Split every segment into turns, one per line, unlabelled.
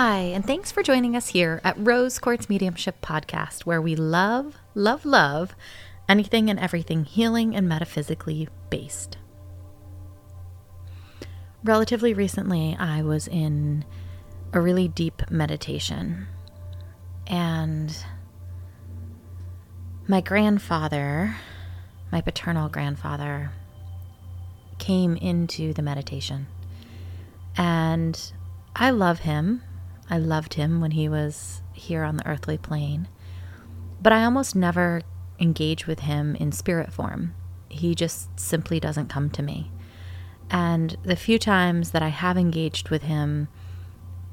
Hi, and thanks for joining us here at Rose Quartz Mediumship Podcast, where we love, love, love anything and everything healing and metaphysically based. Relatively recently, I was in a really deep meditation, and my grandfather, my paternal grandfather, came into the meditation. And I love him. I loved him when he was here on the earthly plane. But I almost never engage with him in spirit form. He just simply doesn't come to me. And the few times that I have engaged with him,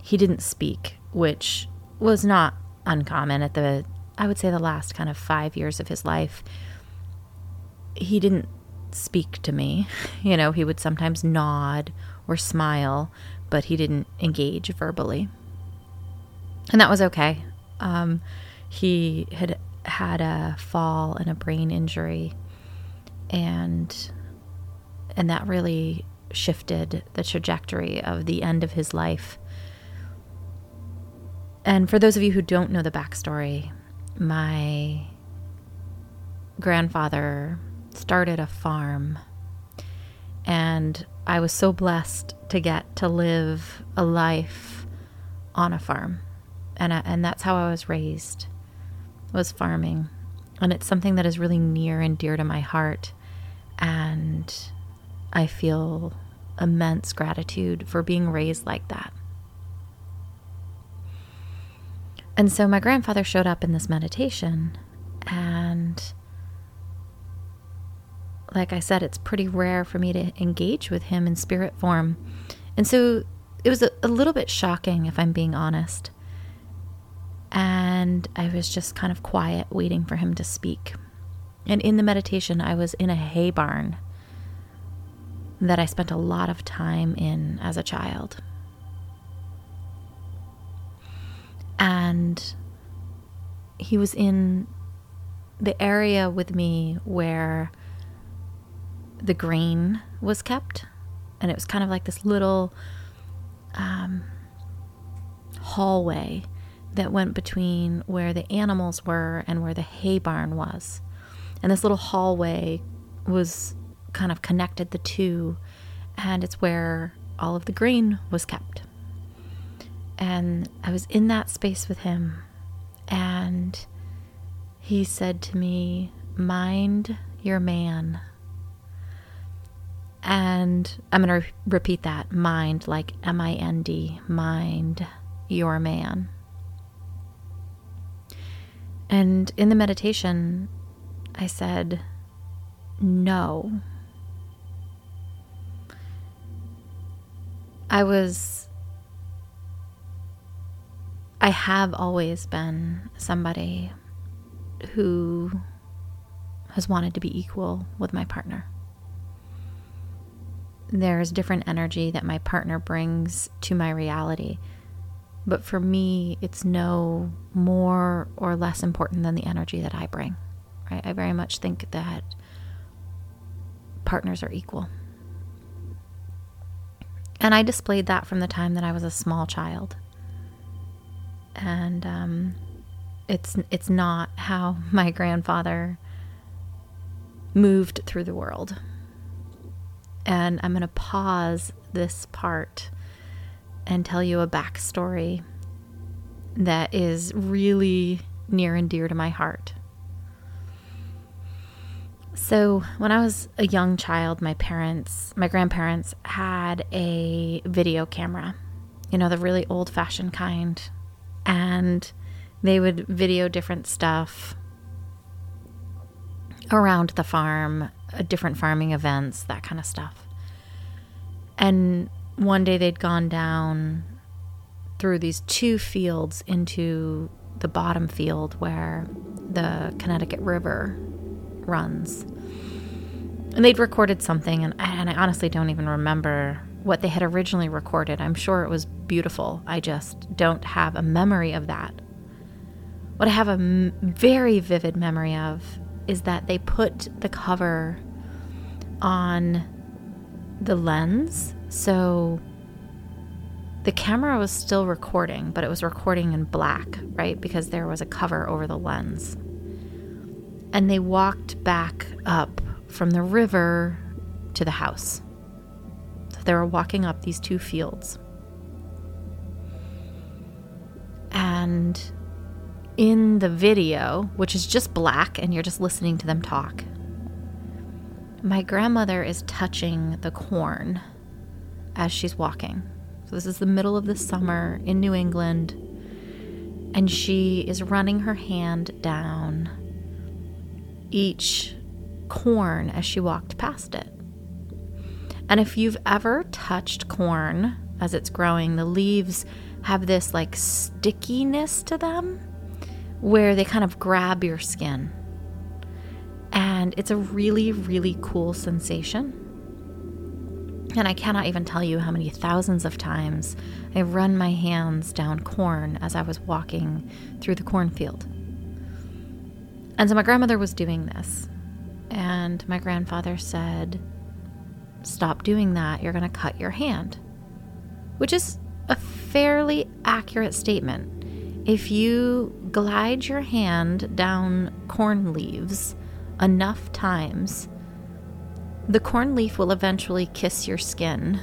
he didn't speak, which was not uncommon at the, I would say, the last kind of five years of his life. He didn't speak to me. You know, he would sometimes nod or smile, but he didn't engage verbally. And that was okay. Um, he had had a fall and a brain injury, and and that really shifted the trajectory of the end of his life. And for those of you who don't know the backstory, my grandfather started a farm, and I was so blessed to get to live a life on a farm. And, I, and that's how I was raised, was farming. And it's something that is really near and dear to my heart. And I feel immense gratitude for being raised like that. And so my grandfather showed up in this meditation and like I said, it's pretty rare for me to engage with him in spirit form. And so it was a, a, little bit shocking, if I'm being honest. And I was just kind of quiet, waiting for him to speak. And in the meditation, I was in a hay barn that I spent a lot of time in as a child. And he was in the area with me where the grain was kept. And it was kind of like this little um, hallway that went between where the animals were and where the hay barn was. And this little hallway was kind of connected the two, and it's where all of the grain was kept. And I was in that space with him, and he said to me, Mind your man. And I'm going to re- repeat that mind, like M I N D, mind your man. And in the meditation, I said, no. I was, I have always been somebody who has wanted to be equal with my partner there's different energy that my partner brings to my reality. But for me, it's no more or less important than the energy that I bring. Right? I very much think that partners are equal. And I displayed that from the time that I was a small child. And um, it's it's not how my grandfather moved through the world. And I'm going to pause this part and tell you a backstory that is really near and dear to my heart. So, when I was a young child, my parents, my grandparents had a video camera, you know, the really old fashioned kind. And they would video different stuff around the farm uh, different farming events, that kind of stuff. And one day they'd gone down through these two fields into the bottom field where the Connecticut River runs. And they'd recorded something, and, and I honestly don't even remember what they had originally recorded. I'm sure it was beautiful. I just don't have a memory of that. What I have a m- very vivid memory of is that they put the cover on the lens. So the camera was still recording, but it was recording in black, right? Because there was a cover over the lens. And they walked back up from the river to the house. So they were walking up these two fields. And in the video, which is just black and you're just listening to them talk, my grandmother is touching the corn as she's walking. So, this is the middle of the summer in New England, and she is running her hand down each corn as she walked past it. And if you've ever touched corn as it's growing, the leaves have this like stickiness to them where they kind of grab your skin. And it's a really, really cool sensation. And I cannot even tell you how many thousands of times I run my hands down corn as I was walking through the cornfield. And so my grandmother was doing this. And my grandfather said, Stop doing that. You're going to cut your hand. Which is a fairly accurate statement. If you glide your hand down corn leaves enough times, the corn leaf will eventually kiss your skin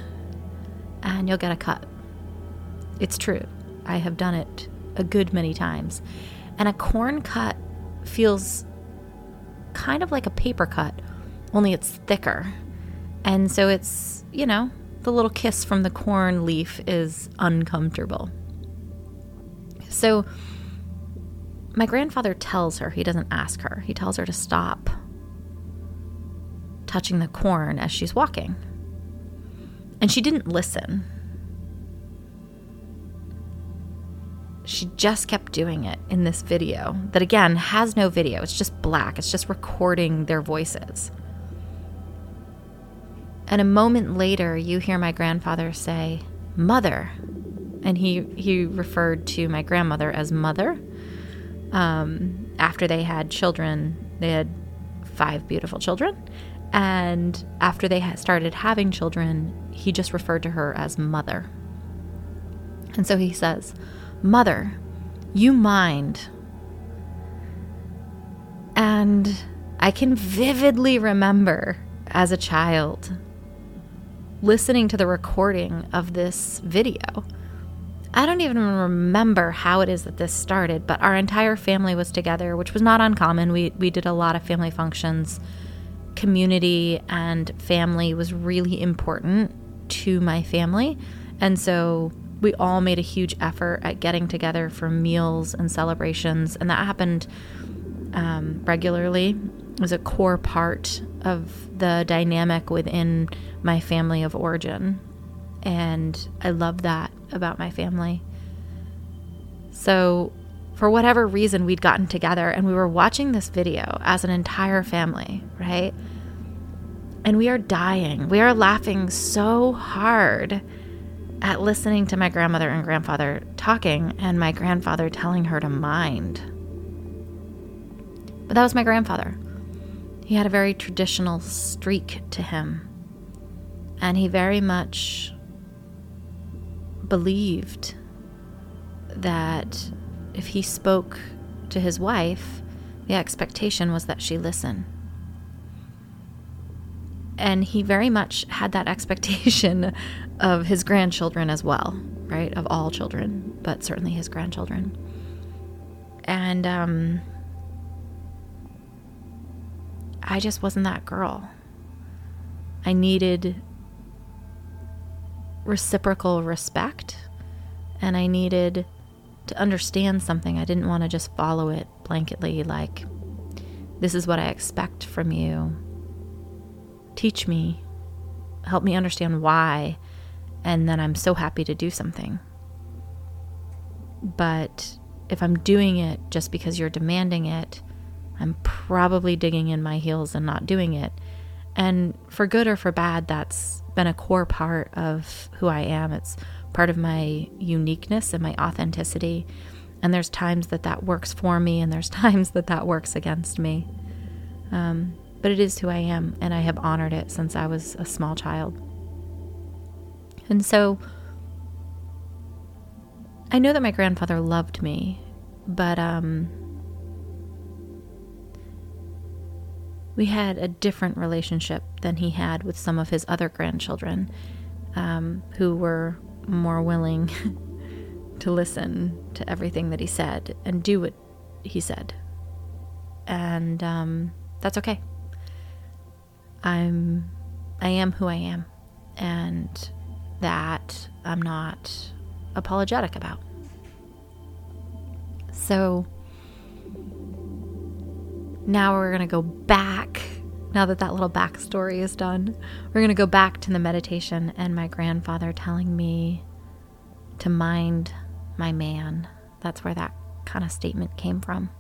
and you'll get a cut. It's true. I have done it a good many times. And a corn cut feels kind of like a paper cut, only it's thicker. And so it's, you know, the little kiss from the corn leaf is uncomfortable. So my grandfather tells her, he doesn't ask her, he tells her to stop touching the corn as she's walking. And she didn't listen. She just kept doing it in this video that, again, has no video. It's just black, it's just recording their voices. And a moment later, you hear my grandfather say, Mother. And he, he referred to my grandmother as Mother. Um, after they had children, they had five beautiful children. And after they started having children, he just referred to her as Mother. And so he says, Mother, you mind. And I can vividly remember as a child listening to the recording of this video. I don't even remember how it is that this started, but our entire family was together, which was not uncommon. We, we did a lot of family functions community and family was really important to my family. And so we all made a huge effort at getting together for meals and celebrations. And that happened um, regularly. It was a core part of the dynamic within my family of origin. And I love that about my family. So for whatever reason, we'd gotten together and we were watching this video as an entire family, right? And we are dying. We are laughing so hard at listening to my grandmother and grandfather talking and my grandfather telling her to mind. But that was my grandfather. He had a very traditional streak to him. And he very much believed that if he spoke to his wife, the expectation was that she listen. And he very much had that expectation of his grandchildren as well, right? Of all children, but certainly his grandchildren. And um, I just wasn't that girl. I needed reciprocal respect and I needed to understand something. I didn't want to just follow it blanketly, like, this is what I expect from you. Teach me, help me understand why, and then I'm so happy to do something. But if I'm doing it just because you're demanding it, I'm probably digging in my heels and not doing it. And for good or for bad, that's been a core part of who I am. It's part of my uniqueness and my authenticity. And there's times that that works for me, and there's times that that works against me. Um, but it is who I am, and I have honored it since I was a small child. And so, I know that my grandfather loved me, but um, we had a different relationship than he had with some of his other grandchildren um, who were more willing to listen to everything that he said and do what he said. And um, that's okay. I'm I am who I am and that I'm not apologetic about. So now we're going to go back. Now that that little backstory is done, we're going to go back to the meditation and my grandfather telling me to mind my man. That's where that kind of statement came from.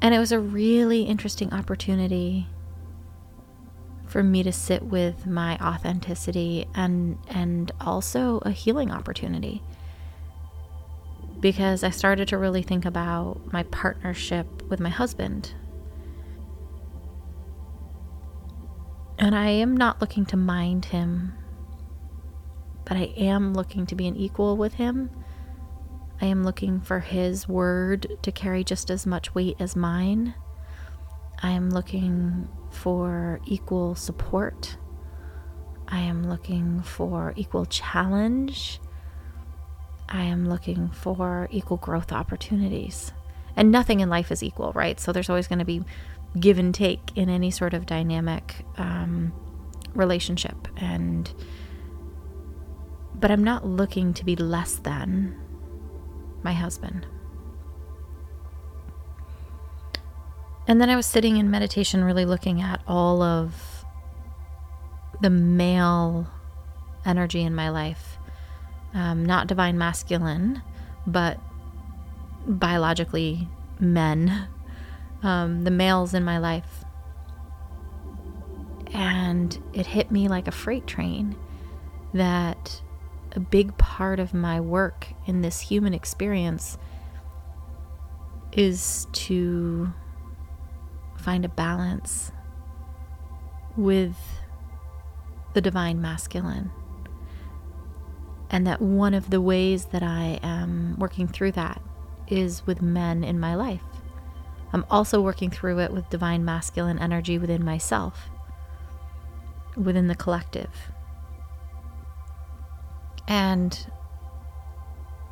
And it was a really interesting opportunity for me to sit with my authenticity and and also a healing opportunity because I started to really think about my partnership with my husband. And I am not looking to mind him, but I am looking to be an equal with him. I am looking for his word to carry just as much weight as mine. I am looking for equal support. I am looking for equal challenge. I am looking for equal growth opportunities. And nothing in life is equal, right? So there's always going to be give and take in any sort of dynamic um, relationship. And, but I'm not looking to be less than my husband. And then I was sitting in meditation, really looking at all of the male energy in my life um, not divine masculine, but biologically men, um, the males in my life. And it hit me like a freight train that a big part of my work in this human experience is to find a balance with the divine masculine and that one of the ways that I am working through that is with men in my life. I'm also working through it with divine masculine energy within myself, within the collective. And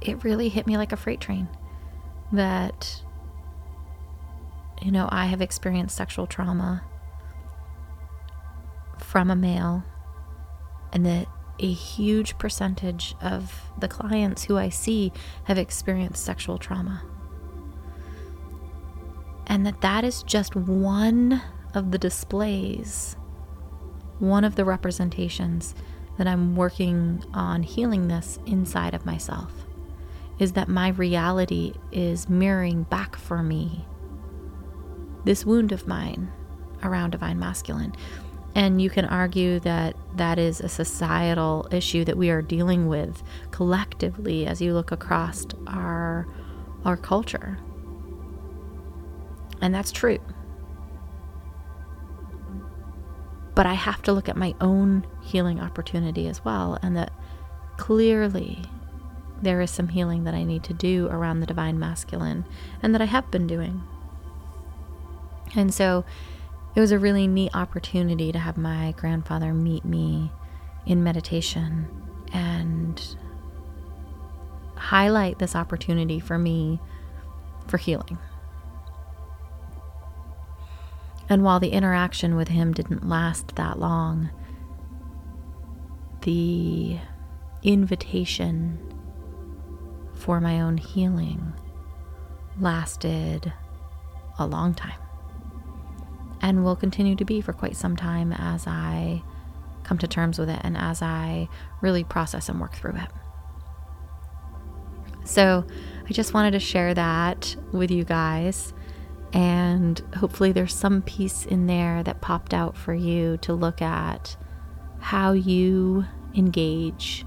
it really hit me like a freight train that, you know, I have experienced sexual trauma from a male, and that a huge percentage of the clients who I see have experienced sexual trauma. And that that is just one of the displays, one of the representations that I'm working on healing this inside of myself is that my reality is mirroring back for me this wound of mine around divine masculine. And you can argue that that is a societal issue that we are dealing with collectively as you look across our, our culture. And that's true. But I have to look at my own healing opportunity as well, and that clearly there is some healing that I need to do around the divine masculine, and that I have been doing. And so it was a really neat opportunity to have my grandfather meet me in meditation and highlight this opportunity for me for healing. And while the interaction with him didn't last that long, the invitation for my own healing lasted a long time and will continue to be for quite some time as I come to terms with it and as I really process and work through it. So, I just wanted to share that with you guys. And hopefully, there's some piece in there that popped out for you to look at how you engage.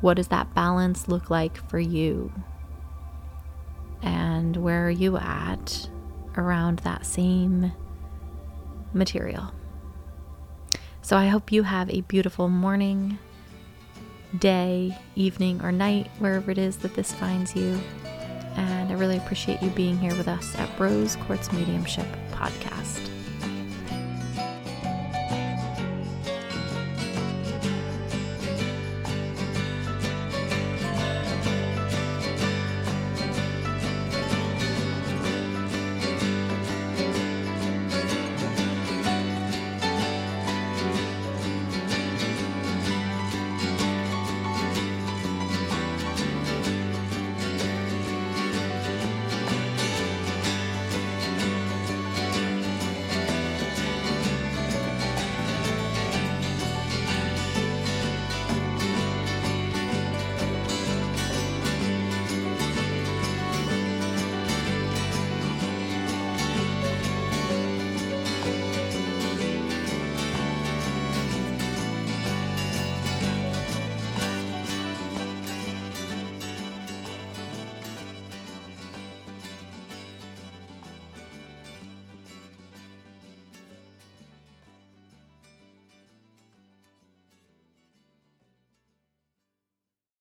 What does that balance look like for you? And where are you at around that same material. So I hope you have a beautiful morning, day, evening, or night, wherever it is that this finds you. And I really appreciate you being here with us at Rose Quartz Mediumship Podcast.